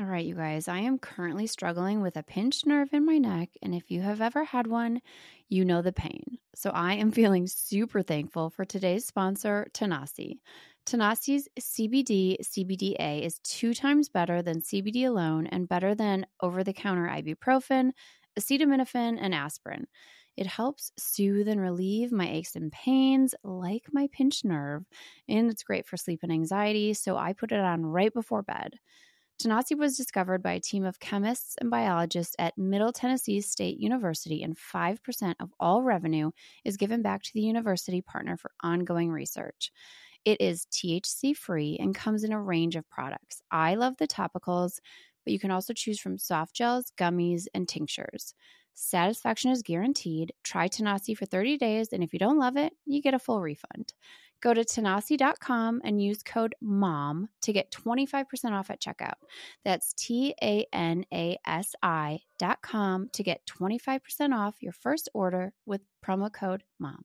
All right, you guys, I am currently struggling with a pinched nerve in my neck. And if you have ever had one, you know the pain. So I am feeling super thankful for today's sponsor, Tanasi. Tanasi's CBD CBDA is two times better than CBD alone and better than over the counter ibuprofen, acetaminophen, and aspirin. It helps soothe and relieve my aches and pains, like my pinched nerve, and it's great for sleep and anxiety. So I put it on right before bed. Tanasi was discovered by a team of chemists and biologists at Middle Tennessee State University, and 5% of all revenue is given back to the university partner for ongoing research. It is THC free and comes in a range of products. I love the topicals, but you can also choose from soft gels, gummies, and tinctures. Satisfaction is guaranteed. Try Tanasi for 30 days, and if you don't love it, you get a full refund. Go to tanasi.com and use code MOM to get 25% off at checkout. That's T A N A S I.com to get 25% off your first order with promo code MOM.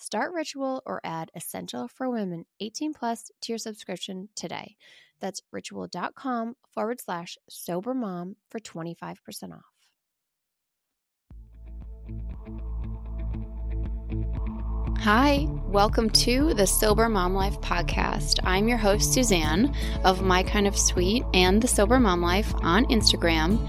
Start Ritual or add Essential for Women 18 Plus to your subscription today. That's ritual.com forward slash sober mom for 25% off. Hi, welcome to the Sober Mom Life podcast. I'm your host, Suzanne of My Kind of Sweet and the Sober Mom Life on Instagram.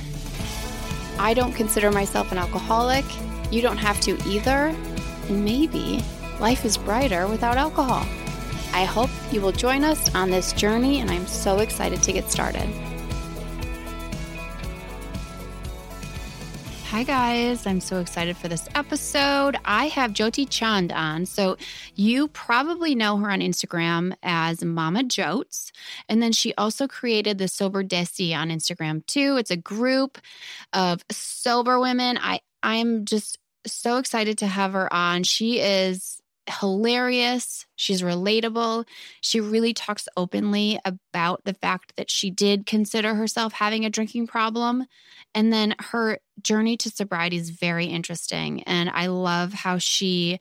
I don't consider myself an alcoholic. You don't have to either. And maybe life is brighter without alcohol. I hope you will join us on this journey, and I'm so excited to get started. Hi, guys. I'm so excited for this episode. I have Jyoti Chand on. So, you probably know her on Instagram as Mama Jotes. And then she also created the Sober Desi on Instagram, too. It's a group of sober women. I, I'm just so excited to have her on. She is hilarious. She's relatable. She really talks openly about the fact that she did consider herself having a drinking problem. And then her journey to sobriety is very interesting. And I love how she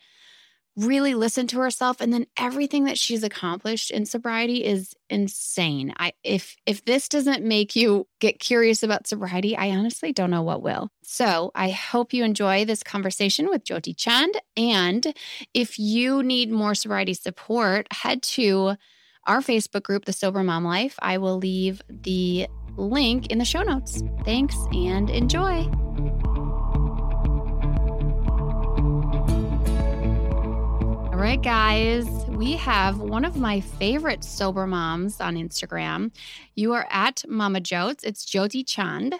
really listen to herself and then everything that she's accomplished in sobriety is insane. I if if this doesn't make you get curious about sobriety, I honestly don't know what will. So, I hope you enjoy this conversation with Jyoti Chand and if you need more sobriety support, head to our Facebook group, The Sober Mom Life. I will leave the link in the show notes. Thanks and enjoy. Right, guys, we have one of my favorite sober moms on Instagram. You are at Mama Jotes. It's Jyoti Chand.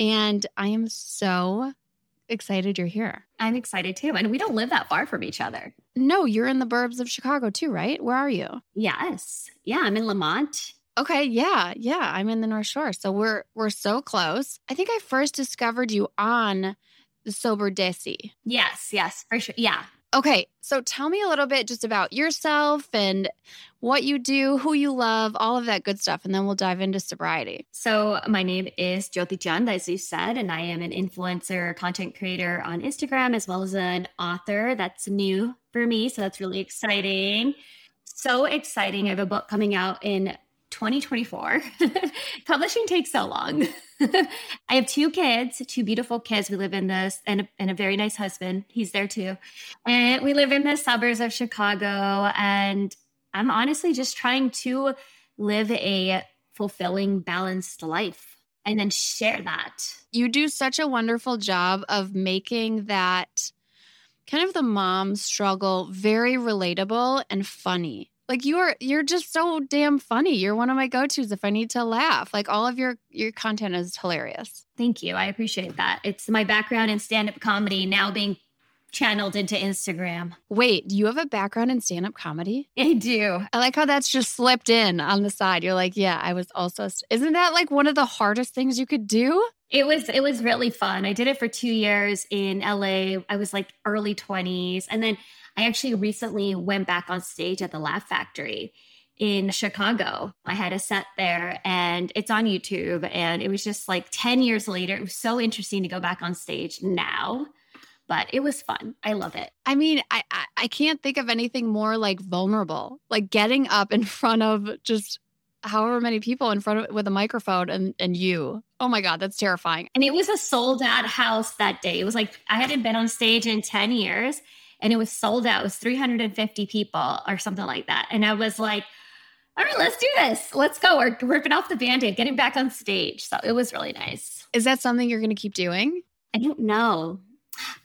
And I am so excited you're here. I'm excited too. And we don't live that far from each other. No, you're in the burbs of Chicago too, right? Where are you? Yes. Yeah, I'm in Lemont. Okay, yeah, yeah, I'm in the North Shore. So we're we're so close. I think I first discovered you on the Sober Desi. Yes, yes, for sure. Yeah. Okay, so tell me a little bit just about yourself and what you do, who you love, all of that good stuff, and then we'll dive into sobriety. So, my name is Jyoti Chand, as you said, and I am an influencer, content creator on Instagram, as well as an author. That's new for me. So, that's really exciting. So exciting. I have a book coming out in 2024. Publishing takes so long. I have two kids, two beautiful kids. We live in this and a, and a very nice husband. He's there too. And we live in the suburbs of Chicago. And I'm honestly just trying to live a fulfilling, balanced life and then share that. You do such a wonderful job of making that kind of the mom struggle very relatable and funny. Like you are you're just so damn funny. You're one of my go-tos if I need to laugh. Like all of your your content is hilarious. Thank you. I appreciate that. It's my background in stand-up comedy now being channeled into Instagram. Wait, do you have a background in stand up comedy? I do. I like how that's just slipped in on the side. You're like, yeah, I was also. St-. Isn't that like one of the hardest things you could do? It was it was really fun. I did it for 2 years in LA. I was like early 20s and then I actually recently went back on stage at the Laugh Factory in Chicago. I had a set there and it's on YouTube. And it was just like 10 years later. It was so interesting to go back on stage now. But it was fun. I love it. I mean, I, I, I can't think of anything more like vulnerable, like getting up in front of just however many people in front of with a microphone and and you. Oh my god, that's terrifying. And it was a sold out house that day. It was like I hadn't been on stage in 10 years and it was sold out. It was 350 people or something like that. And I was like, all right, let's do this. Let's go. We're ripping off the band aid, getting back on stage. So it was really nice. Is that something you're going to keep doing? I don't know.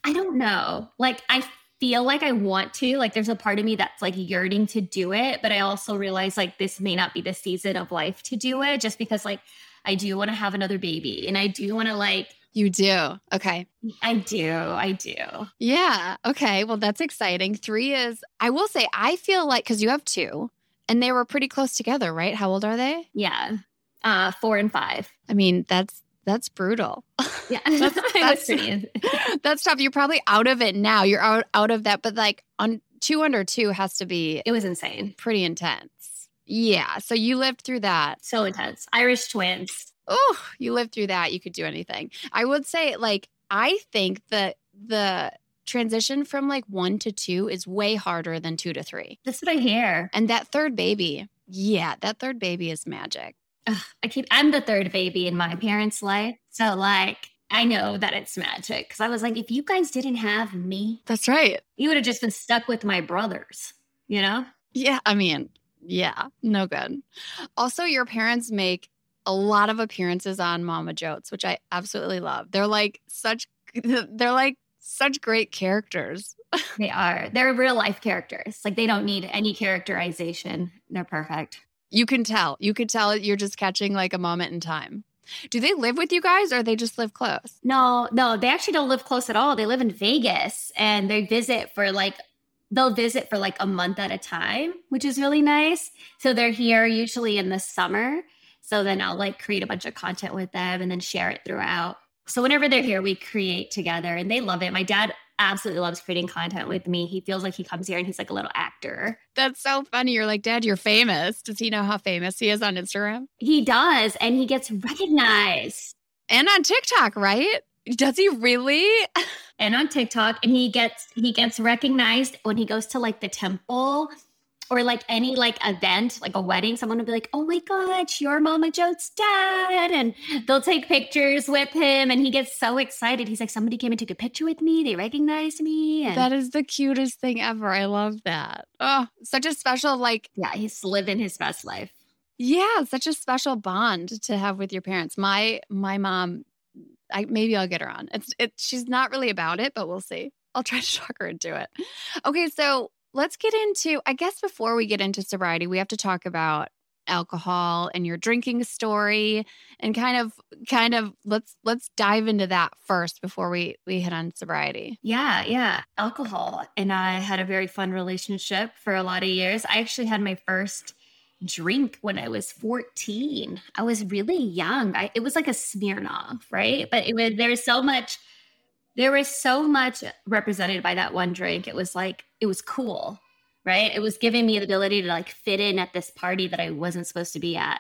I don't know. Like, I feel like I want to. Like, there's a part of me that's like yearning to do it. But I also realize like this may not be the season of life to do it just because like I do want to have another baby and I do want to like you do. Okay. I do. I do. Yeah. Okay. Well, that's exciting. Three is, I will say, I feel like, because you have two and they were pretty close together, right? How old are they? Yeah. Uh, four and five. I mean, that's, that's brutal. Yeah. that's, that's, pretty. that's tough. You're probably out of it now. You're out, out of that, but like on two under two has to be, it was insane. Pretty intense. Yeah. So you lived through that. So intense. Irish twins oh, you lived through that, you could do anything. I would say, like, I think that the transition from like one to two is way harder than two to three. That's what I hear. And that third baby, yeah, that third baby is magic. Ugh, I keep, I'm the third baby in my parents' life. So, like, I know that it's magic because I was like, if you guys didn't have me, that's right. You would have just been stuck with my brothers, you know? Yeah. I mean, yeah, no good. Also, your parents make a lot of appearances on Mama Jotes, which I absolutely love. They're like such they're like such great characters. they are. They're real life characters. Like they don't need any characterization. They're perfect. You can tell. You could tell you're just catching like a moment in time. Do they live with you guys or they just live close? No, no, they actually don't live close at all. They live in Vegas and they visit for like they'll visit for like a month at a time, which is really nice. So they're here usually in the summer so then I'll like create a bunch of content with them and then share it throughout. So whenever they're here, we create together and they love it. My dad absolutely loves creating content with me. He feels like he comes here and he's like a little actor. That's so funny. You're like, Dad, you're famous. Does he know how famous he is on Instagram? He does. And he gets recognized. And on TikTok, right? Does he really? and on TikTok. And he gets he gets recognized when he goes to like the temple or like any like event, like a wedding, someone would be like, "Oh my gosh, you're Mama Jotes' dad," and they'll take pictures with him, and he gets so excited. He's like, "Somebody came and took a picture with me. They recognized me." And that is the cutest thing ever. I love that. Oh, such a special like. Yeah, he's living his best life. Yeah, such a special bond to have with your parents. My my mom, I maybe I'll get her on. It's it. She's not really about it, but we'll see. I'll try to talk her into it. Okay, so let's get into, I guess, before we get into sobriety, we have to talk about alcohol and your drinking story and kind of kind of let's let's dive into that first before we we hit on sobriety. Yeah yeah. Alcohol. And i had a very fun relationship for a lot of years. I actually had my first drink when i was 14 i was really young. I, it was like a smirnoff right? But it was there was so much there was so much represented by that one drink. It was like, it was cool, right? It was giving me the ability to like fit in at this party that I wasn't supposed to be at.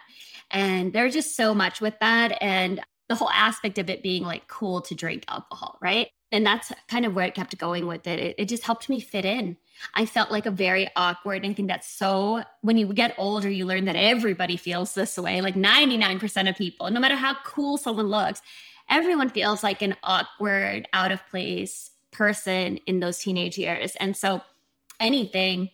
And there's just so much with that. And the whole aspect of it being like cool to drink alcohol, right? And that's kind of where it kept going with it. It, it just helped me fit in. I felt like a very awkward. I think that's so, when you get older, you learn that everybody feels this way. Like 99% of people, no matter how cool someone looks, everyone feels like an awkward, out of place person in those teenage years. And so anything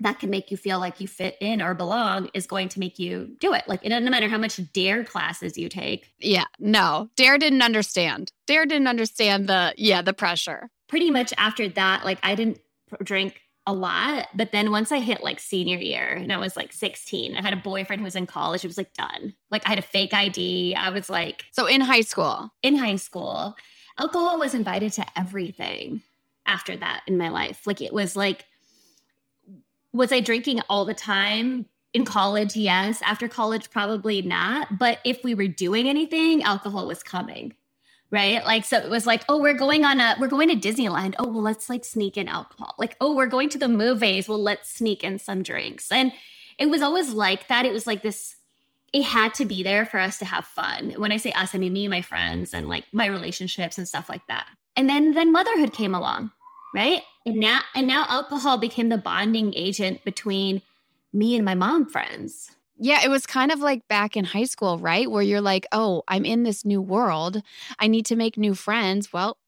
that can make you feel like you fit in or belong is going to make you do it. Like, it doesn't matter how much dare classes you take. Yeah, no, dare didn't understand. Dare didn't understand the, yeah, the pressure. Pretty much after that, like, I didn't drink a lot. But then once I hit like senior year and I was like 16, I had a boyfriend who was in college. It was like done. Like I had a fake ID. I was like, so in high school, in high school, alcohol was invited to everything after that in my life. Like it was like, was I drinking all the time? In college, yes. After college, probably not. But if we were doing anything, alcohol was coming right? Like, so it was like, oh, we're going on a, we're going to Disneyland. Oh, well, let's like sneak in alcohol. Like, oh, we're going to the movies. Well, let's sneak in some drinks. And it was always like that. It was like this, it had to be there for us to have fun. When I say us, I mean me and my friends and like my relationships and stuff like that. And then, then motherhood came along right? And now and now alcohol became the bonding agent between me and my mom friends. Yeah, it was kind of like back in high school, right? Where you're like, "Oh, I'm in this new world. I need to make new friends." Well,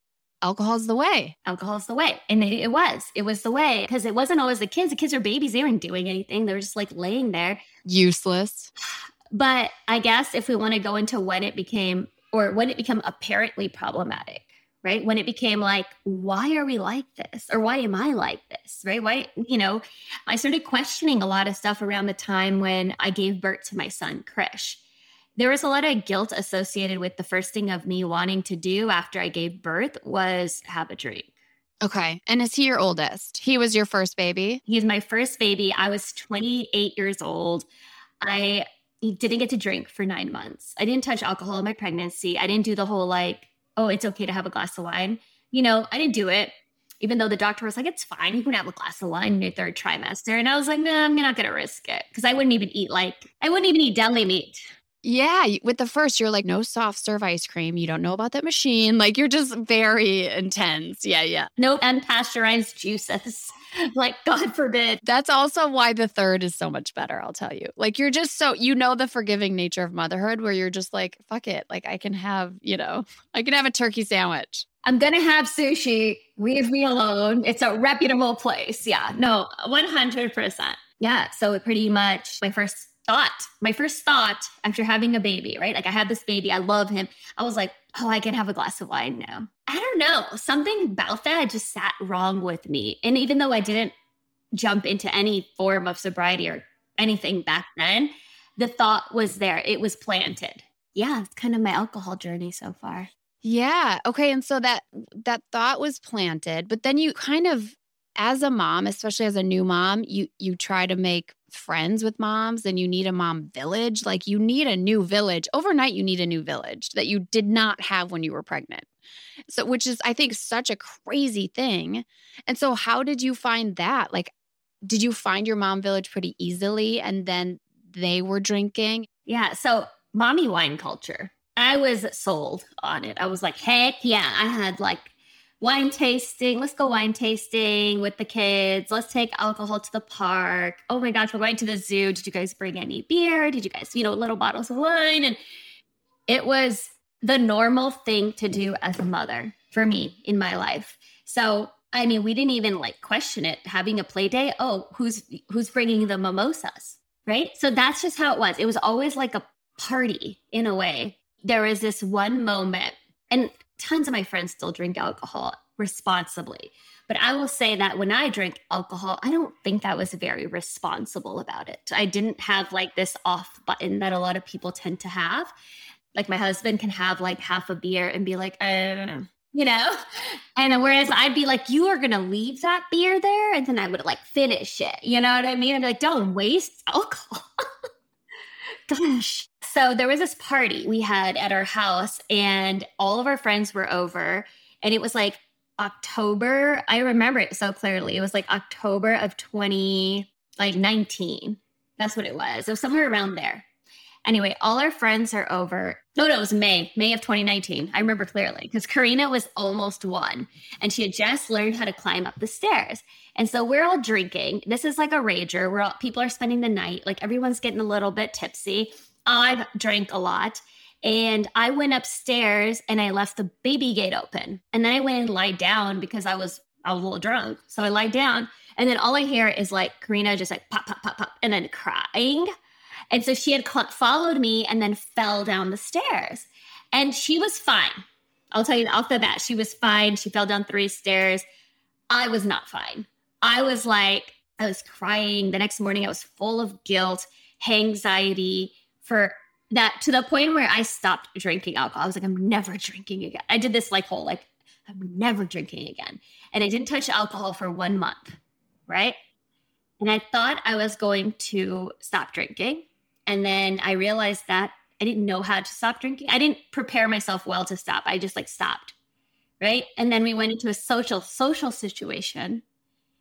alcohol's the way. Alcohol's the way. And it, it was. It was the way because it wasn't always the kids. The kids are babies. They weren't doing anything. They were just like laying there. Useless. But I guess if we want to go into when it became or when it became apparently problematic, right? When it became like, why are we like this? Or why am I like this? Right? Why, you know, I started questioning a lot of stuff around the time when I gave birth to my son, Krish. There was a lot of guilt associated with the first thing of me wanting to do after I gave birth was have a drink. Okay. And is he your oldest? He was your first baby? He's my first baby. I was 28 years old. I didn't get to drink for nine months. I didn't touch alcohol in my pregnancy. I didn't do the whole like oh, it's okay to have a glass of wine. You know, I didn't do it, even though the doctor was like, it's fine. You can have a glass of wine in your third trimester. And I was like, no, nah, I'm not going to risk it because I wouldn't even eat like, I wouldn't even eat deli meat. Yeah, with the first, you're like, no soft serve ice cream. You don't know about that machine. Like, you're just very intense. Yeah, yeah. No unpasteurized juices. like, God forbid. That's also why the third is so much better, I'll tell you. Like, you're just so, you know, the forgiving nature of motherhood where you're just like, fuck it. Like, I can have, you know, I can have a turkey sandwich. I'm going to have sushi. Leave me alone. It's a reputable place. Yeah, no, 100%. Yeah. So, pretty much my first thought, my first thought after having a baby, right? Like I had this baby, I love him. I was like, oh, I can have a glass of wine now. I don't know. Something about that just sat wrong with me. And even though I didn't jump into any form of sobriety or anything back then, the thought was there. It was planted. Yeah, it's kind of my alcohol journey so far. Yeah. Okay. And so that that thought was planted, but then you kind of as a mom, especially as a new mom, you you try to make friends with moms and you need a mom village. Like you need a new village. Overnight you need a new village that you did not have when you were pregnant. So which is I think such a crazy thing. And so how did you find that? Like did you find your mom village pretty easily and then they were drinking? Yeah, so mommy wine culture. I was sold on it. I was like, heck yeah. I had like wine tasting. Let's go wine tasting with the kids. Let's take alcohol to the park. Oh my gosh, we're going to the zoo. Did you guys bring any beer? Did you guys, you know, little bottles of wine? And it was the normal thing to do as a mother for me in my life. So, I mean, we didn't even like question it. Having a play day, oh, who's who's bringing the mimosas, right? So that's just how it was. It was always like a party in a way. There was this one moment, and tons of my friends still drink alcohol responsibly. But I will say that when I drink alcohol, I don't think that was very responsible about it. I didn't have like this off button that a lot of people tend to have. Like my husband can have like half a beer and be like, I don't know, you know? And whereas I'd be like, you are going to leave that beer there. And then I would like finish it. You know what I mean? I'd be like, don't waste alcohol. Gosh. So there was this party we had at our house, and all of our friends were over. And it was like October. I remember it so clearly. It was like October of 20 like 19. That's what it was. It was somewhere around there. Anyway, all our friends are over. No, no, it was May, May of 2019. I remember clearly because Karina was almost one and she had just learned how to climb up the stairs. And so we're all drinking. This is like a rager. All people are spending the night. Like everyone's getting a little bit tipsy. I've drank a lot. And I went upstairs and I left the baby gate open. And then I went and lied down because I was I was a little drunk. So I lied down. And then all I hear is like Karina just like pop, pop, pop, pop, and then crying. And so she had cl- followed me and then fell down the stairs. And she was fine. I'll tell you off the bat, she was fine. She fell down three stairs. I was not fine. I was like, I was crying. The next morning, I was full of guilt, anxiety for that to the point where I stopped drinking alcohol. I was like, I'm never drinking again. I did this like whole, like, I'm never drinking again. And I didn't touch alcohol for one month, right? And I thought I was going to stop drinking. And then I realized that I didn't know how to stop drinking. I didn't prepare myself well to stop. I just like stopped. Right. And then we went into a social, social situation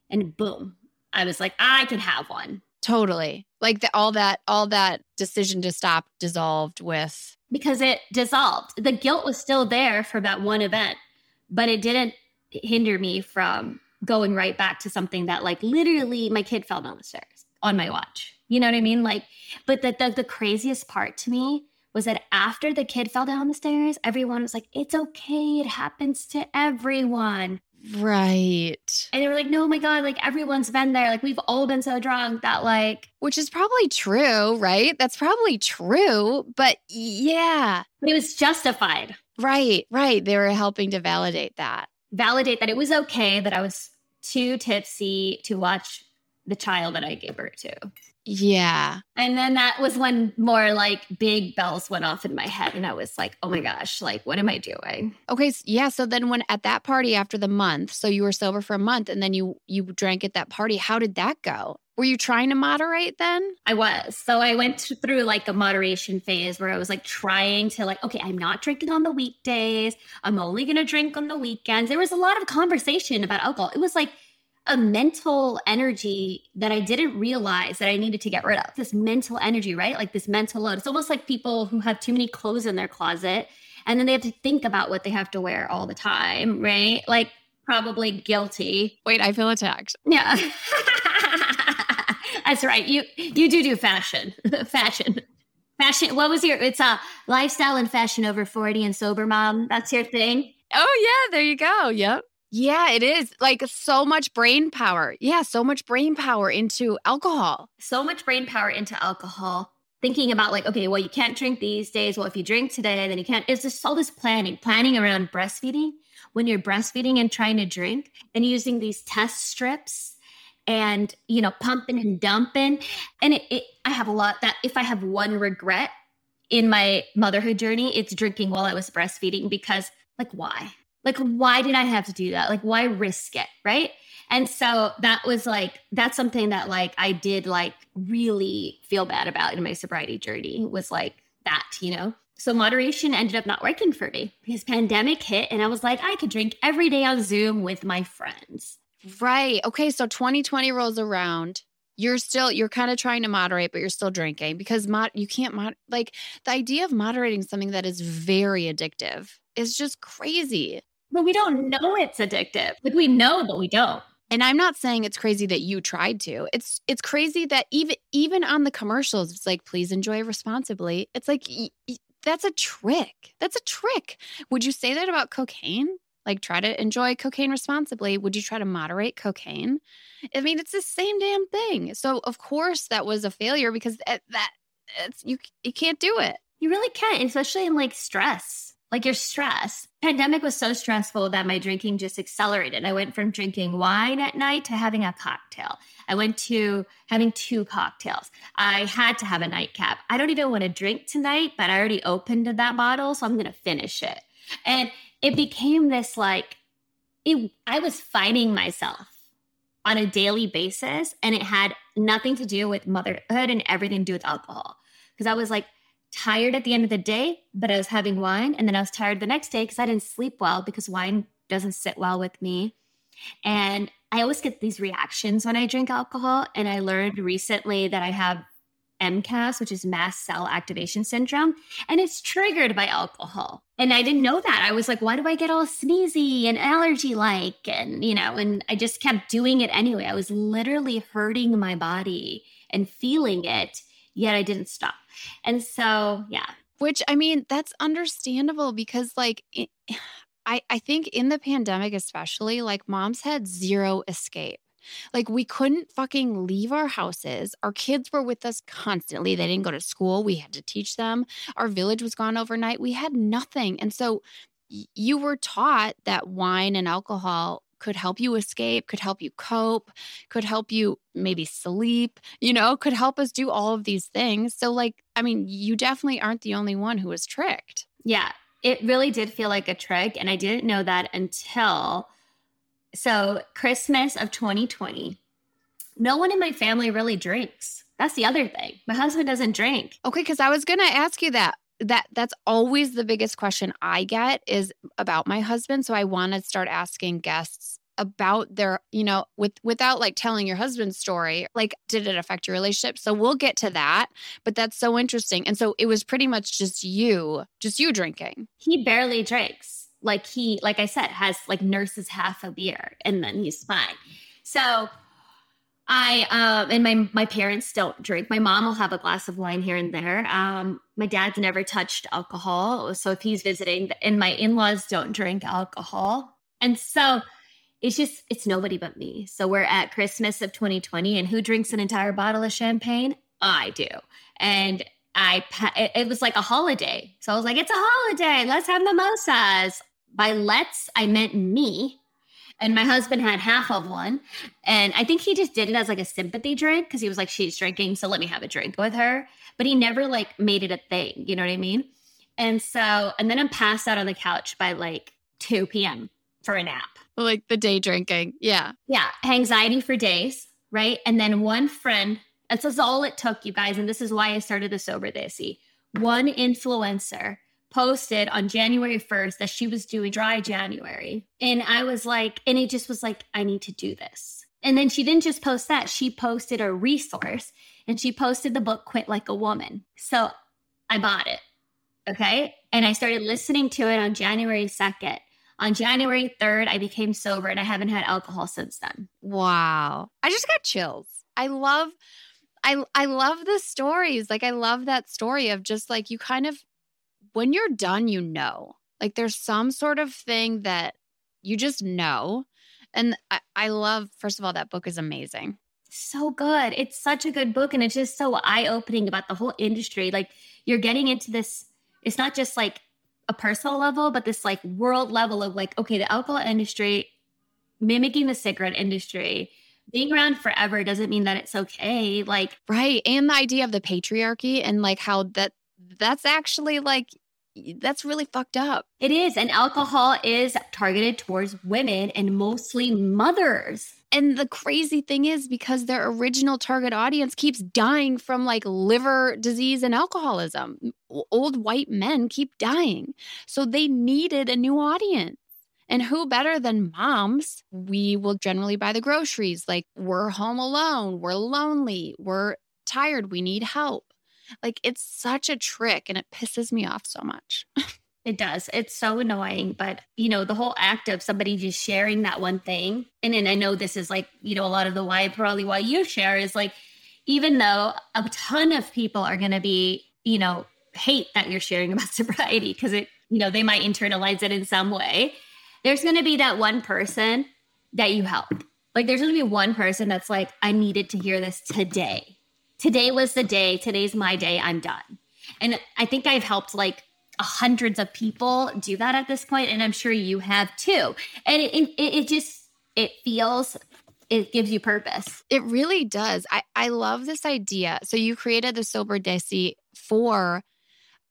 and boom, I was like, I could have one. Totally. Like the, all that, all that decision to stop dissolved with. Because it dissolved. The guilt was still there for that one event, but it didn't hinder me from going right back to something that, like, literally my kid fell down the stairs on my watch. You know what I mean? Like, but the, the, the craziest part to me was that after the kid fell down the stairs, everyone was like, it's okay. It happens to everyone. Right. And they were like, no, oh my God, like everyone's been there. Like we've all been so drunk that, like, which is probably true, right? That's probably true. But yeah. But it was justified. Right, right. They were helping to validate that. Validate that it was okay that I was too tipsy to watch the child that I gave birth to. Yeah. And then that was when more like big bells went off in my head. And I was like, oh my gosh, like, what am I doing? Okay. Yeah. So then when at that party after the month, so you were sober for a month and then you you drank at that party, how did that go? Were you trying to moderate then? I was. So I went through like a moderation phase where I was like trying to like, okay, I'm not drinking on the weekdays. I'm only going to drink on the weekends. There was a lot of conversation about alcohol. It was like a mental energy that I didn't realize that I needed to get rid of. This mental energy, right? Like this mental load. It's almost like people who have too many clothes in their closet and then they have to think about what they have to wear all the time, right? Like probably guilty. Wait, I feel attacked. Yeah. That's right. You you do do fashion. fashion. Fashion. What was your it's a lifestyle and fashion over 40 and sober mom. That's your thing. Oh yeah, there you go. Yep. Yeah, it is like so much brain power. Yeah, so much brain power into alcohol. So much brain power into alcohol. Thinking about like, okay, well, you can't drink these days. Well, if you drink today, then you can't. It's just all this planning, planning around breastfeeding. When you're breastfeeding and trying to drink, and using these test strips and you know pumping and dumping. And it, it, I have a lot that if I have one regret in my motherhood journey, it's drinking while I was breastfeeding because like why? Like, why did I have to do that? Like, why risk it? Right. And so that was like, that's something that like I did like really feel bad about in my sobriety journey was like that, you know? So moderation ended up not working for me because pandemic hit and I was like, I could drink every day on Zoom with my friends. Right. Okay. So 2020 rolls around. You're still you're kind of trying to moderate, but you're still drinking because mod you can't mod like the idea of moderating something that is very addictive is just crazy. But we don't know it's addictive. Like we know, but we don't. And I'm not saying it's crazy that you tried to. It's it's crazy that even even on the commercials, it's like please enjoy responsibly. It's like y- y- that's a trick. That's a trick. Would you say that about cocaine? Like try to enjoy cocaine responsibly. Would you try to moderate cocaine? I mean, it's the same damn thing. So of course that was a failure because that, it's you you can't do it. You really can't, especially in like stress like your stress. Pandemic was so stressful that my drinking just accelerated. I went from drinking wine at night to having a cocktail. I went to having two cocktails. I had to have a nightcap. I don't even want to drink tonight, but I already opened that bottle, so I'm going to finish it. And it became this like it, I was fighting myself on a daily basis and it had nothing to do with motherhood and everything to do with alcohol. Because I was like, tired at the end of the day, but I was having wine. And then I was tired the next day because I didn't sleep well because wine doesn't sit well with me. And I always get these reactions when I drink alcohol. And I learned recently that I have MCAS, which is mast cell activation syndrome, and it's triggered by alcohol. And I didn't know that. I was like, why do I get all sneezy and allergy like? And, you know, and I just kept doing it anyway. I was literally hurting my body and feeling it, yet I didn't stop. And so, yeah. Which, I mean, that's understandable because, like, it, I, I think in the pandemic, especially, like, moms had zero escape like we couldn't fucking leave our houses. Our kids were with us constantly. They didn't go to school. We had to teach them. Our village was gone overnight. We had nothing. And so you were taught that wine and alcohol could help you escape, could help you cope, could help you maybe sleep, you know, could help us do all of these things. So, like, I mean, you definitely aren't the only one who was tricked. Yeah, it really did feel like a trick. And I didn't know that until so, Christmas of 2020, no one in my family really drinks. That's the other thing. My husband doesn't drink. Okay, because I was going to ask you that. That that's always the biggest question I get is about my husband. So I want to start asking guests about their, you know, with without like telling your husband's story, like did it affect your relationship? So we'll get to that, but that's so interesting. And so it was pretty much just you, just you drinking. He barely drinks like he like i said has like nurses half a beer and then he's fine. So i um and my my parents don't drink. My mom will have a glass of wine here and there. Um my dad's never touched alcohol so if he's visiting and my in-laws don't drink alcohol. And so it's just it's nobody but me. So we're at christmas of 2020 and who drinks an entire bottle of champagne? I do. And I it was like a holiday. So I was like, it's a holiday. Let's have mimosas. By let's, I meant me. And my husband had half of one. And I think he just did it as like a sympathy drink because he was like, she's drinking. So let me have a drink with her. But he never like made it a thing. You know what I mean? And so, and then I'm passed out on the couch by like 2 p.m. for a nap. Like the day drinking. Yeah. Yeah. Anxiety for days. Right. And then one friend that's all it took, you guys. And this is why I started the Sober Desi. One influencer posted on January 1st that she was doing dry January. And I was like, and it just was like, I need to do this. And then she didn't just post that, she posted a resource and she posted the book Quit Like a Woman. So I bought it. Okay. And I started listening to it on January 2nd. On January 3rd, I became sober and I haven't had alcohol since then. Wow. I just got chills. I love I I love the stories. Like I love that story of just like you kind of when you're done, you know. Like there's some sort of thing that you just know. And I, I love, first of all, that book is amazing. So good. It's such a good book. And it's just so eye opening about the whole industry. Like you're getting into this, it's not just like a personal level, but this like world level of like, okay, the alcohol industry mimicking the cigarette industry being around forever doesn't mean that it's okay. Like, right. And the idea of the patriarchy and like how that that's actually like that's really fucked up. It is. And alcohol is targeted towards women and mostly mothers. And the crazy thing is because their original target audience keeps dying from like liver disease and alcoholism. Old white men keep dying. So they needed a new audience. And who better than moms? We will generally buy the groceries. Like, we're home alone, we're lonely, we're tired, we need help. Like, it's such a trick and it pisses me off so much. It does. It's so annoying. But, you know, the whole act of somebody just sharing that one thing. And then I know this is like, you know, a lot of the why, probably why you share is like, even though a ton of people are going to be, you know, hate that you're sharing about sobriety because it, you know, they might internalize it in some way there's going to be that one person that you help. Like there's going to be one person that's like, I needed to hear this today. Today was the day. Today's my day. I'm done. And I think I've helped like hundreds of people do that at this point, and I'm sure you have too. And it, it, it just it feels it gives you purpose. It really does. I I love this idea. So you created the sober desi for.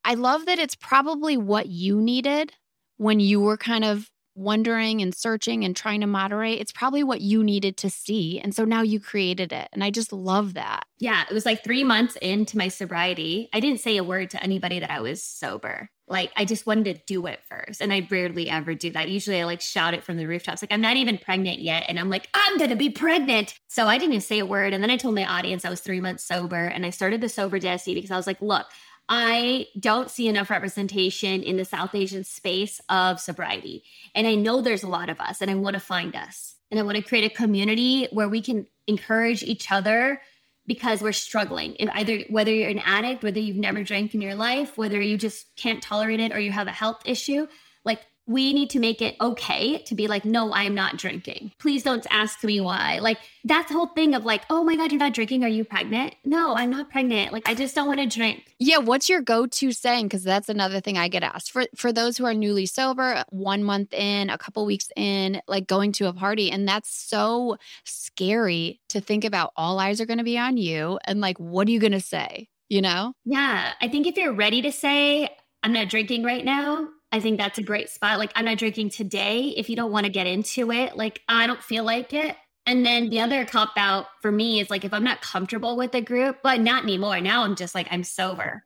I love that it's probably what you needed when you were kind of wondering and searching and trying to moderate, it's probably what you needed to see. And so now you created it. And I just love that. Yeah. It was like three months into my sobriety. I didn't say a word to anybody that I was sober. Like I just wanted to do it first. And I rarely ever do that. Usually I like shout it from the rooftops. Like I'm not even pregnant yet. And I'm like, I'm gonna be pregnant. So I didn't even say a word. And then I told my audience I was three months sober. And I started the sober Desi because I was like, look, I don't see enough representation in the South Asian space of sobriety. And I know there's a lot of us, and I want to find us. And I want to create a community where we can encourage each other because we're struggling. And either whether you're an addict, whether you've never drank in your life, whether you just can't tolerate it or you have a health issue, like we need to make it okay to be like, no, I'm not drinking. Please don't ask me why. Like that's the whole thing of like, oh my God, you're not drinking. Are you pregnant? No, I'm not pregnant. Like I just don't want to drink. Yeah. What's your go-to saying? Because that's another thing I get asked for for those who are newly sober, one month in, a couple weeks in, like going to a party. And that's so scary to think about all eyes are going to be on you. And like, what are you going to say? You know? Yeah. I think if you're ready to say, I'm not drinking right now, I think that's a great spot. Like, I'm not drinking today. If you don't want to get into it, like, I don't feel like it. And then the other cop out for me is like, if I'm not comfortable with a group, but not anymore. Now I'm just like, I'm sober.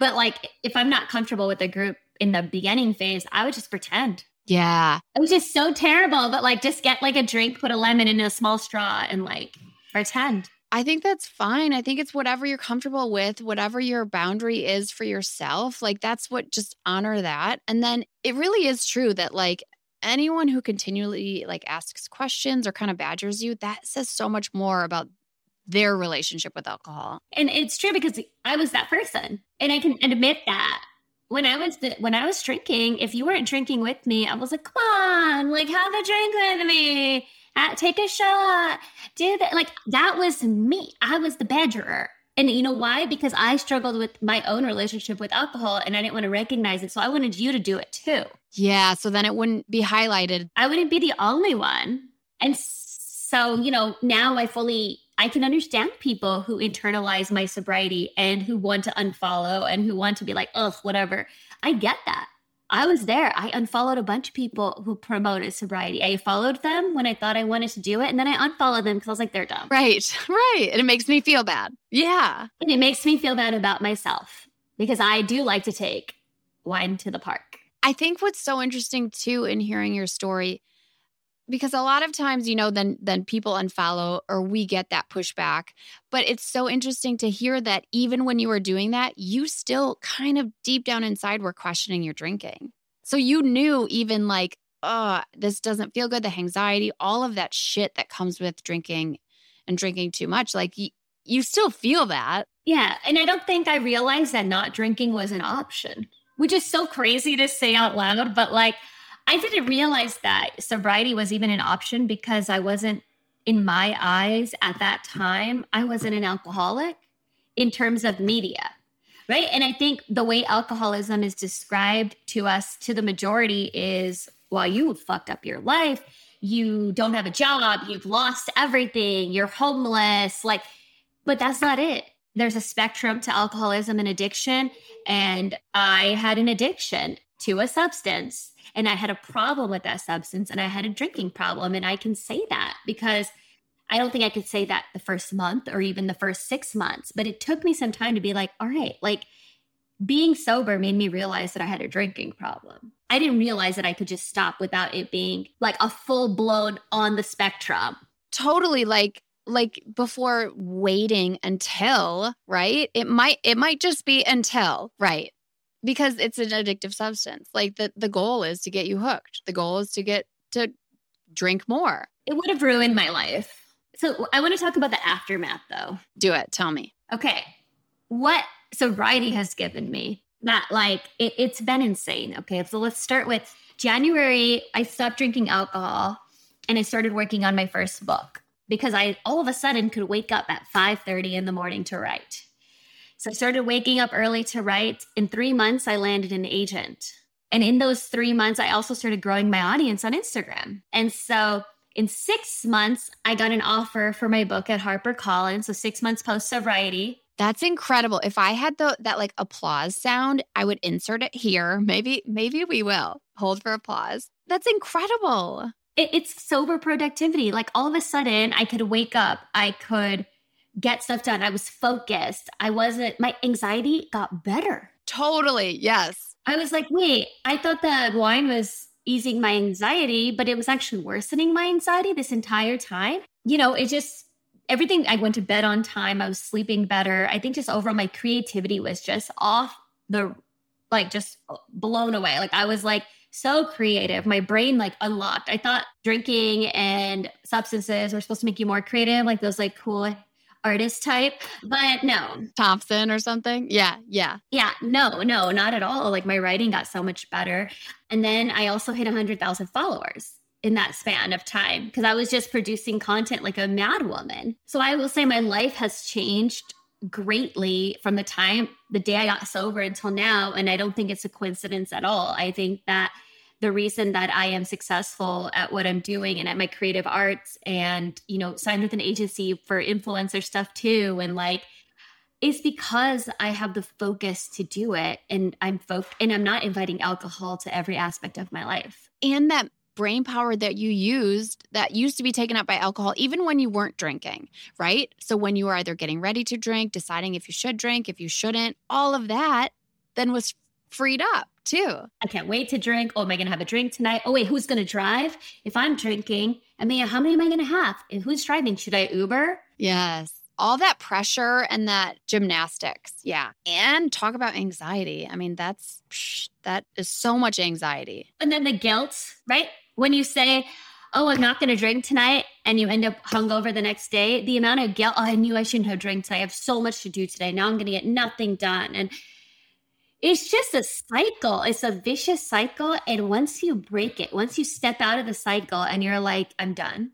But like, if I'm not comfortable with a group in the beginning phase, I would just pretend. Yeah. It was just so terrible. But like, just get like a drink, put a lemon in a small straw and like pretend. I think that's fine. I think it's whatever you're comfortable with, whatever your boundary is for yourself. Like that's what just honor that. And then it really is true that like anyone who continually like asks questions or kind of badgers you, that says so much more about their relationship with alcohol. And it's true because I was that person. And I can admit that. When I was the, when I was drinking, if you weren't drinking with me, I was like, "Come on, like have a drink with me." Uh, take a shot, do that. Like that was me. I was the badgerer. And you know why? Because I struggled with my own relationship with alcohol and I didn't want to recognize it. So I wanted you to do it too. Yeah. So then it wouldn't be highlighted. I wouldn't be the only one. And so, you know, now I fully I can understand people who internalize my sobriety and who want to unfollow and who want to be like, ugh, whatever. I get that. I was there. I unfollowed a bunch of people who promoted sobriety. I followed them when I thought I wanted to do it, and then I unfollowed them because I was like, they're dumb. Right, right. And it makes me feel bad. Yeah. And it makes me feel bad about myself because I do like to take wine to the park. I think what's so interesting too in hearing your story because a lot of times you know then then people unfollow or we get that pushback. But it's so interesting to hear that even when you were doing that you still kind of deep down inside were questioning your drinking. So you knew even like oh this doesn't feel good the anxiety all of that shit that comes with drinking and drinking too much like you, you still feel that. Yeah and i don't think i realized that not drinking was an option which is so crazy to say out loud but like I didn't realize that sobriety was even an option because I wasn't, in my eyes at that time, I wasn't an alcoholic in terms of media. Right. And I think the way alcoholism is described to us, to the majority, is well, you fucked up your life. You don't have a job. You've lost everything. You're homeless. Like, but that's not it. There's a spectrum to alcoholism and addiction. And I had an addiction to a substance and I had a problem with that substance and I had a drinking problem. And I can say that because I don't think I could say that the first month or even the first six months, but it took me some time to be like, all right, like being sober made me realize that I had a drinking problem. I didn't realize that I could just stop without it being like a full blown on the spectrum. Totally like like before waiting until, right? It might it might just be until, right? Because it's an addictive substance. Like the the goal is to get you hooked. The goal is to get to drink more. It would have ruined my life. So I want to talk about the aftermath though. Do it. Tell me. Okay. What sobriety has given me that like it, it's been insane. Okay. So let's start with January. I stopped drinking alcohol and I started working on my first book because I all of a sudden could wake up at 5 30 in the morning to write. So I started waking up early to write. In three months, I landed an agent. And in those three months, I also started growing my audience on Instagram. And so in six months, I got an offer for my book at HarperCollins. So six months post sobriety. That's incredible. If I had the that like applause sound, I would insert it here. Maybe, maybe we will hold for applause. That's incredible. It, it's sober productivity. Like all of a sudden, I could wake up, I could get stuff done. I was focused. I wasn't, my anxiety got better. Totally. Yes. I was like, wait, I thought that wine was easing my anxiety, but it was actually worsening my anxiety this entire time. You know, it just everything I went to bed on time, I was sleeping better. I think just overall my creativity was just off the like just blown away. Like I was like so creative. My brain like unlocked. I thought drinking and substances were supposed to make you more creative, like those like cool artist type, but no. Thompson or something? Yeah, yeah. Yeah, no, no, not at all. Like my writing got so much better. And then I also hit 100,000 followers in that span of time because I was just producing content like a mad woman. So I will say my life has changed greatly from the time the day I got sober until now. And I don't think it's a coincidence at all. I think that the reason that I am successful at what I'm doing and at my creative arts and, you know, signed with an agency for influencer stuff too. And like, is because I have the focus to do it and I'm focused and I'm not inviting alcohol to every aspect of my life. And that brain power that you used that used to be taken up by alcohol, even when you weren't drinking, right? So when you were either getting ready to drink, deciding if you should drink, if you shouldn't, all of that then was freed up too. I can't wait to drink. Oh, am I going to have a drink tonight? Oh, wait, who's going to drive? If I'm drinking, I mean, how many am I going to have? And who's driving? Should I Uber? Yes. All that pressure and that gymnastics. Yeah. And talk about anxiety. I mean, that's, psh, that is so much anxiety. And then the guilt, right? When you say, oh, I'm not going to drink tonight, and you end up hungover the next day, the amount of guilt, oh, I knew I shouldn't have drank today. I have so much to do today. Now I'm going to get nothing done. And it's just a cycle. It's a vicious cycle. And once you break it, once you step out of the cycle and you're like, I'm done,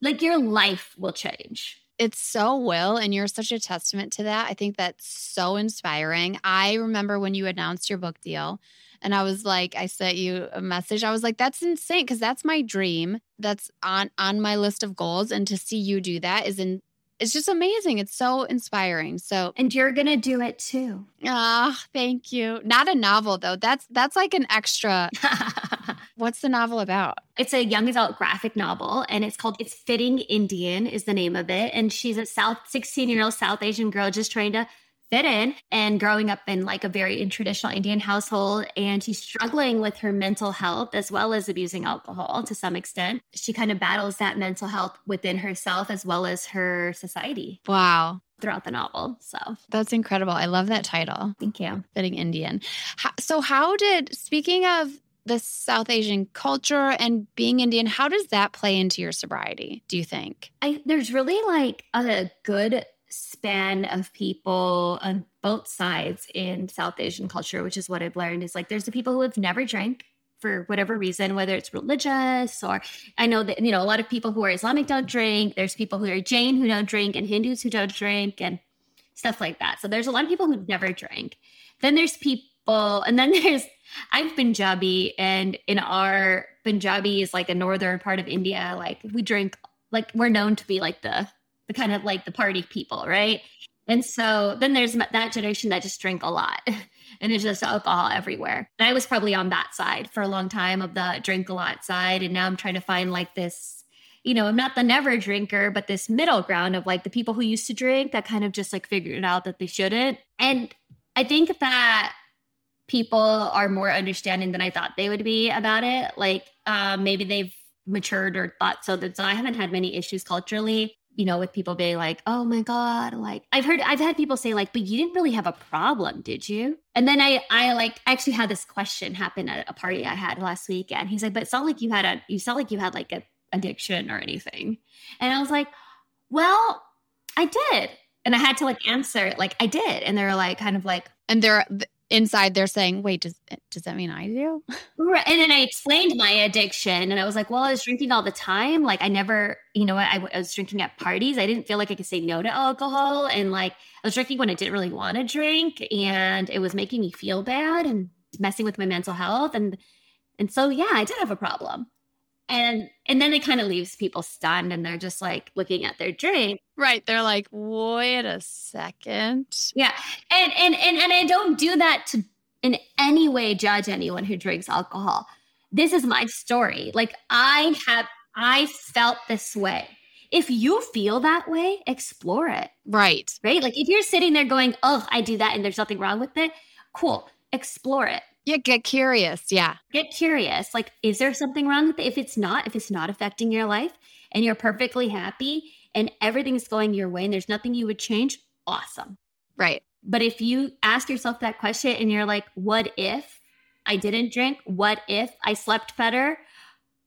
like your life will change. It so will. And you're such a testament to that. I think that's so inspiring. I remember when you announced your book deal, and I was like, I sent you a message. I was like, that's insane because that's my dream. That's on on my list of goals. And to see you do that is in it's just amazing. It's so inspiring. So And you're gonna do it too. Ah, oh, thank you. Not a novel though. That's that's like an extra. What's the novel about? It's a young adult graphic novel and it's called It's Fitting Indian is the name of it. And she's a South 16 year old South Asian girl just trying to fit in and growing up in like a very traditional Indian household. And she's struggling with her mental health as well as abusing alcohol to some extent. She kind of battles that mental health within herself as well as her society. Wow throughout the novel. So that's incredible. I love that title. Thank you. Fitting Indian. so, how did, speaking of the South Asian culture and being Indian, how does that play into your sobriety, do you think? I, there's really like a good span of people on both sides in South Asian culture, which is what I've learned is like there's the people who have never drank for whatever reason, whether it's religious or I know that, you know, a lot of people who are Islamic don't drink. There's people who are Jain who don't drink and Hindus who don't drink and stuff like that. So there's a lot of people who never drank. Then there's people, and then there's, I'm Punjabi and in our Punjabi is like a northern part of India. Like we drink, like we're known to be like the the kind of like the party people, right? And so then there's that generation that just drink a lot and it's just alcohol everywhere. And I was probably on that side for a long time of the drink a lot side. And now I'm trying to find like this, you know, I'm not the never drinker, but this middle ground of like the people who used to drink that kind of just like figured out that they shouldn't. And I think that people are more understanding than I thought they would be about it. Like um, maybe they've matured or thought so that so I haven't had many issues culturally you know, with people being like, oh my God, like I've heard, I've had people say, like, but you didn't really have a problem, did you? And then I, I like actually had this question happen at a party I had last weekend. He's like, but it's not like you had a, you sound like you had like a addiction or anything. And I was like, well, I did. And I had to like answer, like, I did. And they were like, kind of like, and they're, inside they're saying, wait, does does that mean I do? Right. And then I explained my addiction and I was like, well, I was drinking all the time. Like I never, you know, I, I was drinking at parties. I didn't feel like I could say no to alcohol. And like I was drinking when I didn't really want to drink and it was making me feel bad and messing with my mental health. And, and so, yeah, I did have a problem and and then it kind of leaves people stunned and they're just like looking at their drink. Right they're like wait a second. Yeah and and and, and i don't do that to in any way judge anyone who drinks alcohol. This is my story. Like i have i felt this way. If you feel that way explore it. Right. Right? Like if you're sitting there going oh i do that and there's nothing wrong with it cool explore it Yeah, get curious. Yeah. Get curious. Like, is there something wrong with it? If it's not, if it's not affecting your life and you're perfectly happy and everything's going your way and there's nothing you would change, awesome. Right. But if you ask yourself that question and you're like, what if I didn't drink? What if I slept better?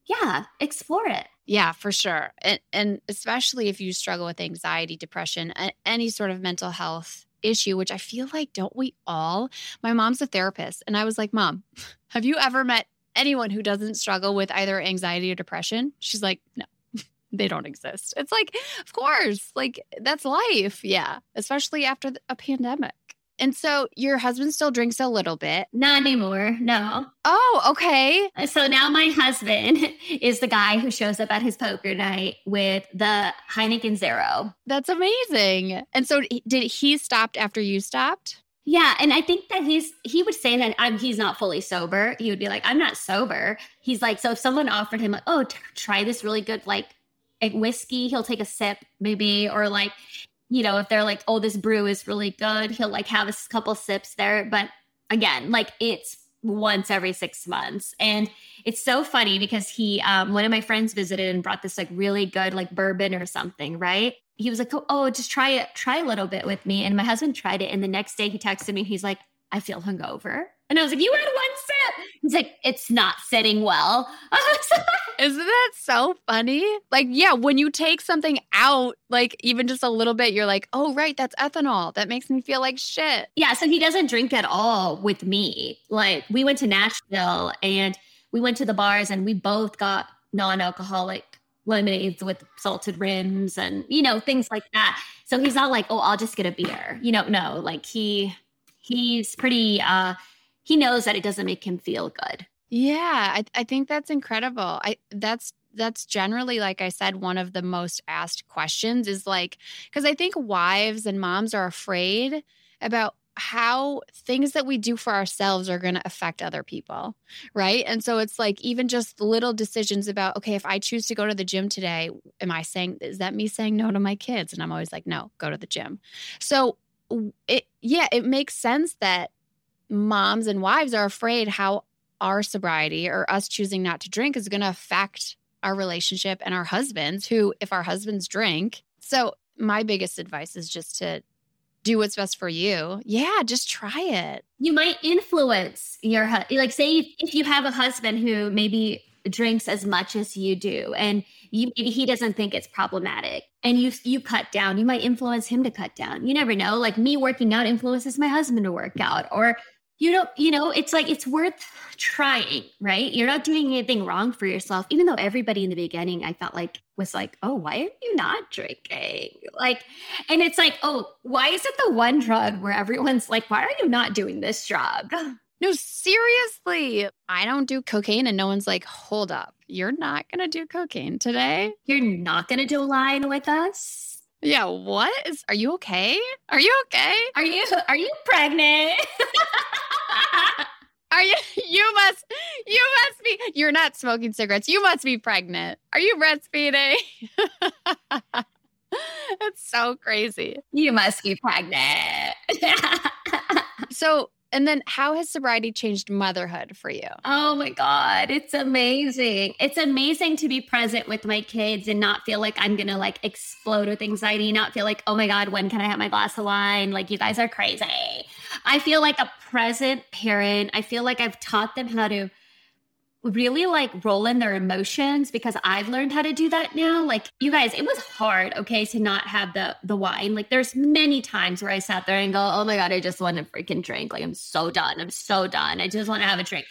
Yeah, explore it. Yeah, for sure. And, and especially if you struggle with anxiety, depression, any sort of mental health issue, which I feel like, don't we all? My mom's a therapist. And I was like, Mom, have you ever met anyone who doesn't struggle with either anxiety or depression? She's like, No, they don't exist. It's like, of course, like that's life. Yeah. Especially after a pandemic. And so your husband still drinks a little bit. Not anymore. No. Oh, okay. Uh, so now my husband is the guy who shows up at his poker night with the Heineken Zero. That's amazing. And so did he stopped after you stopped? Yeah, and I think that he's he would say that I'm, he's not fully sober. He would be like, "I'm not sober." He's like, so if someone offered him like, "Oh, t- try this really good like whiskey," he'll take a sip maybe, or like you know, if they're like, oh, this brew is really good, he'll like have a couple sips there. But again, like it's once every six months. And it's so funny because he, um, one of my friends visited and brought this like really good like bourbon or something, right? He was like, oh, just try it, try a little bit with me. And my husband tried it. And the next day he texted me, he's like, I feel hungover. And I was like, You had one. He's like, It's not sitting well. Isn't that so funny? Like, yeah, when you take something out, like even just a little bit, you're like, Oh, right, that's ethanol. That makes me feel like shit. Yeah. So he doesn't drink at all with me. Like, we went to Nashville and we went to the bars and we both got non alcoholic lemonades with salted rims and, you know, things like that. So he's not like, Oh, I'll just get a beer. You know, no, like he, he's pretty uh he knows that it doesn't make him feel good yeah i, I think that's incredible i that's that's generally like i said one of the most asked questions is like because i think wives and moms are afraid about how things that we do for ourselves are going to affect other people, right? And so it's like even just little decisions about, okay, if I choose to go to the gym today, am I saying, is that me saying no to my kids? And I'm always like, no, go to the gym. So it yeah, it makes sense that moms and wives are afraid how our sobriety or us choosing not to drink is going to affect our relationship and our husbands who if our husbands drink. So my biggest advice is just to do what's best for you. Yeah, just try it. You might influence your like say if, if you have a husband who maybe drinks as much as you do and you, he doesn't think it's problematic and you you cut down you might influence him to cut down you never know like me working out influences my husband to work out or you don't you know it's like it's worth trying right you're not doing anything wrong for yourself even though everybody in the beginning i felt like was like oh why are you not drinking like and it's like oh why is it the one drug where everyone's like why are you not doing this drug no, seriously. I don't do cocaine, and no one's like, hold up. You're not going to do cocaine today? You're not going to do line with us? Yeah, what? Is, are you okay? Are you okay? Are you are you pregnant? are you you must you must be you're not smoking cigarettes. You must be pregnant. Are you breastfeeding? That's so crazy. You must be pregnant. so and then how has sobriety changed motherhood for you? Oh my God. It's amazing. It's amazing to be present with my kids and not feel like I'm going to like explode with anxiety, not feel like, oh my God, when can I have my glass of wine? Like, you guys are crazy. I feel like a present parent. I feel like I've taught them how to really like roll in their emotions because I've learned how to do that now. Like you guys, it was hard, okay, to not have the the wine. Like there's many times where I sat there and go, "Oh my god, I just want to freaking drink. Like I'm so done. I'm so done. I just want to have a drink."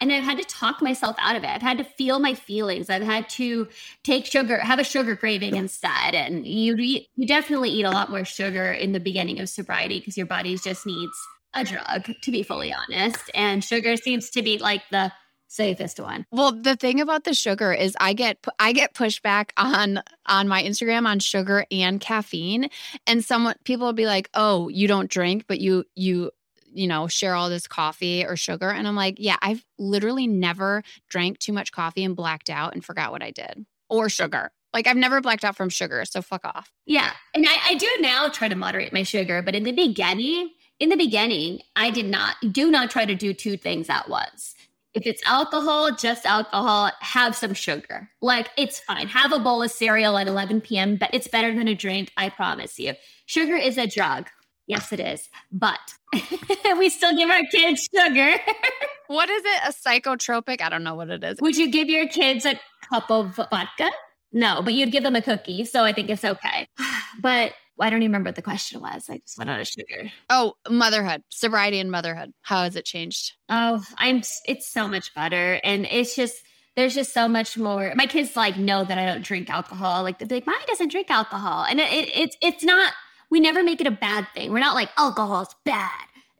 And I've had to talk myself out of it. I've had to feel my feelings. I've had to take sugar, have a sugar craving instead. And you you definitely eat a lot more sugar in the beginning of sobriety because your body just needs a drug, to be fully honest. And sugar seems to be like the safest one. Well, the thing about the sugar is I get I get pushback on on my Instagram on sugar and caffeine and someone people will be like, "Oh, you don't drink, but you you you know, share all this coffee or sugar." And I'm like, "Yeah, I've literally never drank too much coffee and blacked out and forgot what I did or sugar." Like I've never blacked out from sugar, so fuck off. Yeah. And I, I do now try to moderate my sugar, but in the beginning, in the beginning, I did not, do not try to do two things at once. If it's alcohol, just alcohol, have some sugar. Like it's fine. Have a bowl of cereal at 11 p.m., but it's better than a drink, I promise you. Sugar is a drug. Yes, it is. But we still give our kids sugar. what is it? A psychotropic? I don't know what it is. Would you give your kids a cup of vodka? No, but you'd give them a cookie. So I think it's okay. But I don't even remember what the question was. I just went out of sugar. Oh, motherhood, sobriety and motherhood. How has it changed? Oh, I'm, it's so much better. And it's just, there's just so much more. My kids like know that I don't drink alcohol. Like they're like, Mommy doesn't drink alcohol. And it, it, it's, it's not, we never make it a bad thing. We're not like alcohol's bad.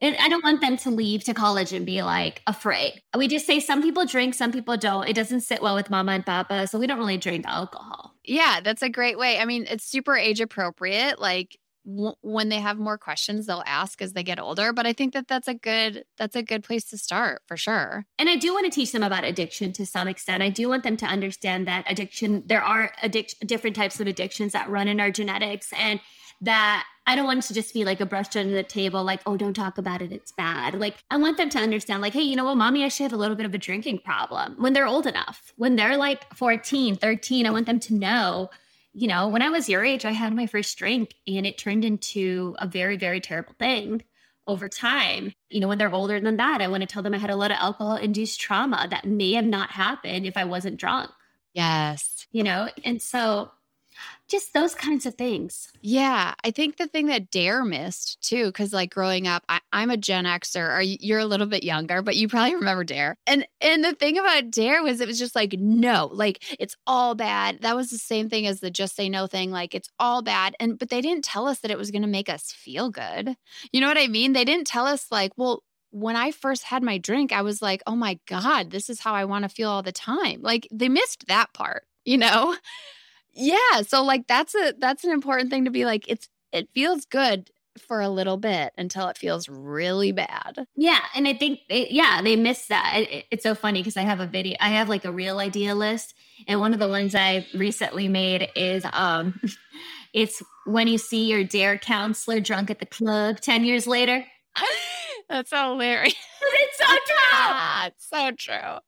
And I don't want them to leave to college and be like afraid. We just say some people drink, some people don't. It doesn't sit well with mama and papa. So we don't really drink alcohol. Yeah, that's a great way. I mean, it's super age appropriate. Like w- when they have more questions, they'll ask as they get older. But I think that that's a good that's a good place to start for sure. And I do want to teach them about addiction to some extent. I do want them to understand that addiction. There are addic- different types of addictions that run in our genetics, and that I don't want to just be like a brush under the table, like, oh, don't talk about it. It's bad. Like, I want them to understand, like, hey, you know what? Mommy actually have a little bit of a drinking problem when they're old enough. When they're like 14, 13, I want them to know, you know, when I was your age, I had my first drink and it turned into a very, very terrible thing over time. You know, when they're older than that, I want to tell them I had a lot of alcohol induced trauma that may have not happened if I wasn't drunk. Yes. You know, and so just those kinds of things. Yeah, I think the thing that Dare missed too, because like growing up, I, am a Gen Xer, or you're a little bit younger, but you probably remember Dare. And and the thing about Dare was it was just like no, like it's all bad. That was the same thing as the Just Say No thing. Like it's all bad, and but they didn't tell us that it was going to make us feel good. You know what I mean? They didn't tell us like, well, when I first had my drink, I was like, oh my God, this is how I want to feel all the time. Like they missed that part, you know? Yeah, so like that's a that's an important thing to be like it's it feels good for a little bit until it feels really bad. Yeah, and I think they, yeah, they miss that. It, it's so funny because I have a video I have like a reel idea list and one of the ones I recently made is um it's when you see your dare counselor drunk at the club 10 years later. That's hilarious. it's so true. it's so true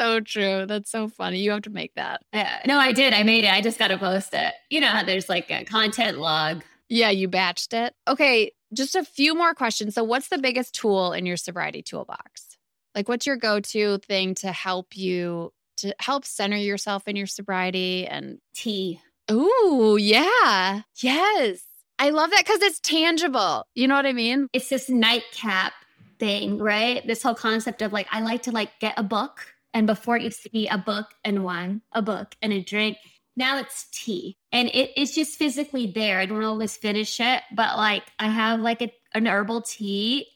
so true. That's so funny. You have to make that. Yeah. No, I did. I made it. I just got to post it. You know how there's like a content log. Yeah, you batched it. Okay, just a few more questions. So, what's the biggest tool in your sobriety toolbox? Like, what's your go to thing to help you to help center yourself in your sobriety and tea? Ooh, yeah. Yes. I love that because it's tangible. You know what I mean? It's this nightcap thing, right? This whole concept of like, I like to like get a book. And before it used to be a book and wine, a book and a drink. Now it's tea. And it, it's just physically there. I don't always finish it, but like I have like a, an herbal tea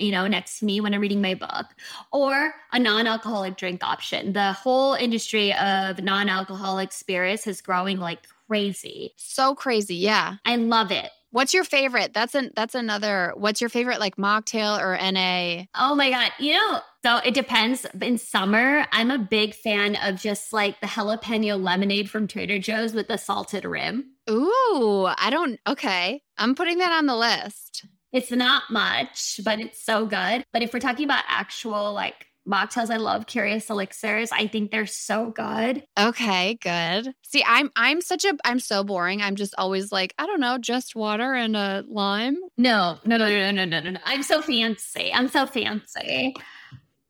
you know, next to me when I'm reading my book, or a non alcoholic drink option. The whole industry of non alcoholic spirits is growing like crazy. So crazy. Yeah. I love it. What's your favorite? That's an that's another. What's your favorite like mocktail or NA? Oh my god, you know, so it depends. In summer, I'm a big fan of just like the jalapeno lemonade from Trader Joe's with the salted rim. Ooh, I don't. Okay, I'm putting that on the list. It's not much, but it's so good. But if we're talking about actual like mocktails. I love Curious Elixirs. I think they're so good. Okay, good. See, I'm I'm such a I'm so boring. I'm just always like, I don't know, just water and a lime. No, no, no, no, no, no, no, no. I'm so fancy. I'm so fancy.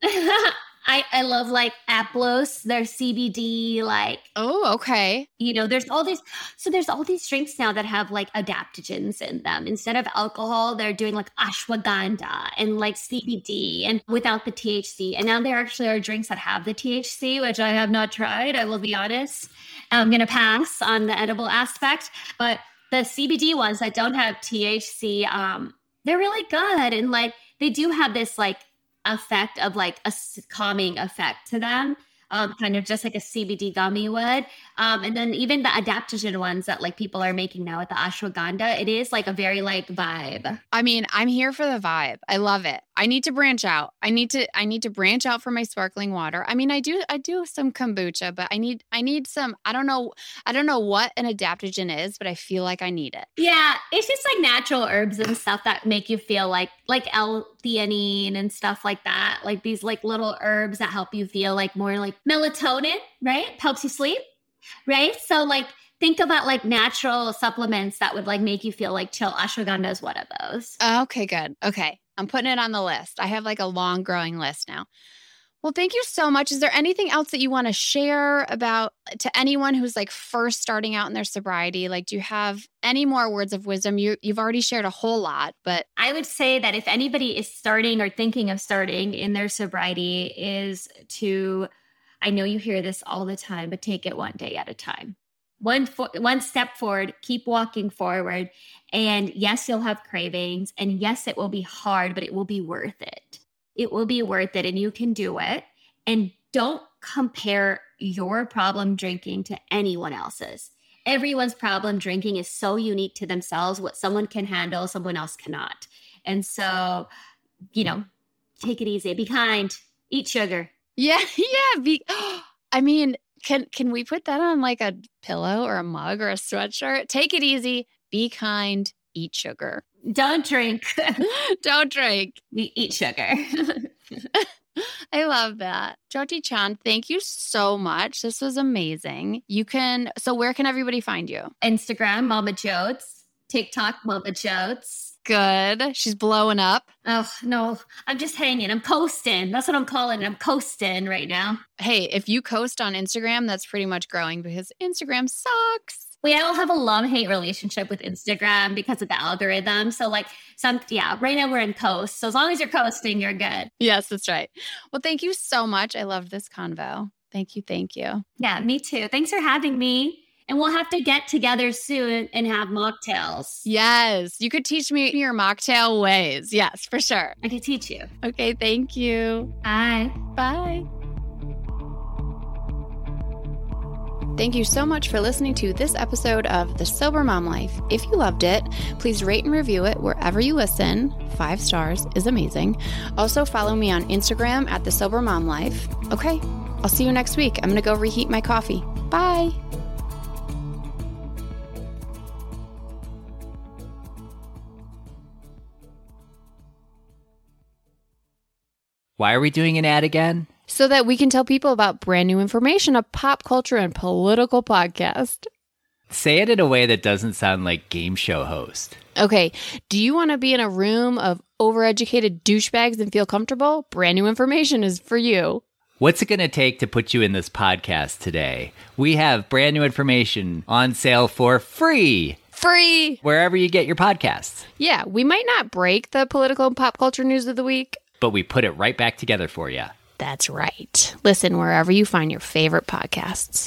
I, I love like Aplos, their CBD, like oh, okay. You know, there's all these so there's all these drinks now that have like adaptogens in them. Instead of alcohol, they're doing like ashwagandha and like CBD and without the THC. And now there actually are drinks that have the THC, which I have not tried, I will be honest. I'm gonna pass on the edible aspect. But the CBD ones that don't have THC, um, they're really good. And like they do have this like effect of like a calming effect to them. um, kind of just like a CBD gummy would. Um, and then even the adaptogen ones that like people are making now with the ashwagandha, it is like a very like vibe. I mean, I'm here for the vibe. I love it. I need to branch out. I need to I need to branch out for my sparkling water. I mean, I do I do some kombucha, but I need I need some I don't know I don't know what an adaptogen is, but I feel like I need it. Yeah, it's just like natural herbs and stuff that make you feel like like L-theanine and stuff like that. Like these like little herbs that help you feel like more like melatonin, right? Helps you sleep, right? So like think about like natural supplements that would like make you feel like chill. Ashwagandha is one of those. Okay, good. Okay. I'm putting it on the list. I have like a long growing list now. Well, thank you so much. Is there anything else that you want to share about uh, to anyone who's like first starting out in their sobriety? Like, do you have any more words of wisdom? You, you've already shared a whole lot, but I would say that if anybody is starting or thinking of starting in their sobriety, is to, I know you hear this all the time, but take it one day at a time. One one step forward, keep walking forward, and yes, you'll have cravings, and yes, it will be hard, but it will be worth it it will be worth it and you can do it. And don't compare your problem drinking to anyone else's. Everyone's problem drinking is so unique to themselves. What someone can handle, someone else cannot. And so, you know, take it easy, be kind, eat sugar. Yeah, yeah. Be, I mean, can can we put that on like a pillow or a mug or a sweatshirt? Take it easy, be kind, eat sugar. Don't drink. Don't drink. We eat sugar. I love that. Jyoti Chand, thank you so much. This was amazing. You can, so where can everybody find you? Instagram, Mama Jotes. TikTok, Mama Jotes. Good. She's blowing up. Oh, no. I'm just hanging. I'm coasting. That's what I'm calling it. I'm coasting right now. Hey, if you coast on Instagram, that's pretty much growing because Instagram sucks we all have a love hate relationship with Instagram because of the algorithm. So, like, some, yeah, right now we're in coast. So, as long as you're coasting, you're good. Yes, that's right. Well, thank you so much. I loved this convo. Thank you. Thank you. Yeah, me too. Thanks for having me. And we'll have to get together soon and have mocktails. Yes. You could teach me your mocktail ways. Yes, for sure. I could teach you. Okay. Thank you. Bye. Bye. Thank you so much for listening to this episode of The Sober Mom Life. If you loved it, please rate and review it wherever you listen. Five stars is amazing. Also, follow me on Instagram at The Sober Mom Life. Okay, I'll see you next week. I'm going to go reheat my coffee. Bye. Why are we doing an ad again? so that we can tell people about brand new information, a pop culture and political podcast. Say it in a way that doesn't sound like game show host. Okay, do you want to be in a room of overeducated douchebags and feel comfortable? Brand new information is for you. What's it going to take to put you in this podcast today? We have brand new information on sale for free. Free! Wherever you get your podcasts. Yeah, we might not break the political and pop culture news of the week, but we put it right back together for you. That's right. Listen wherever you find your favorite podcasts.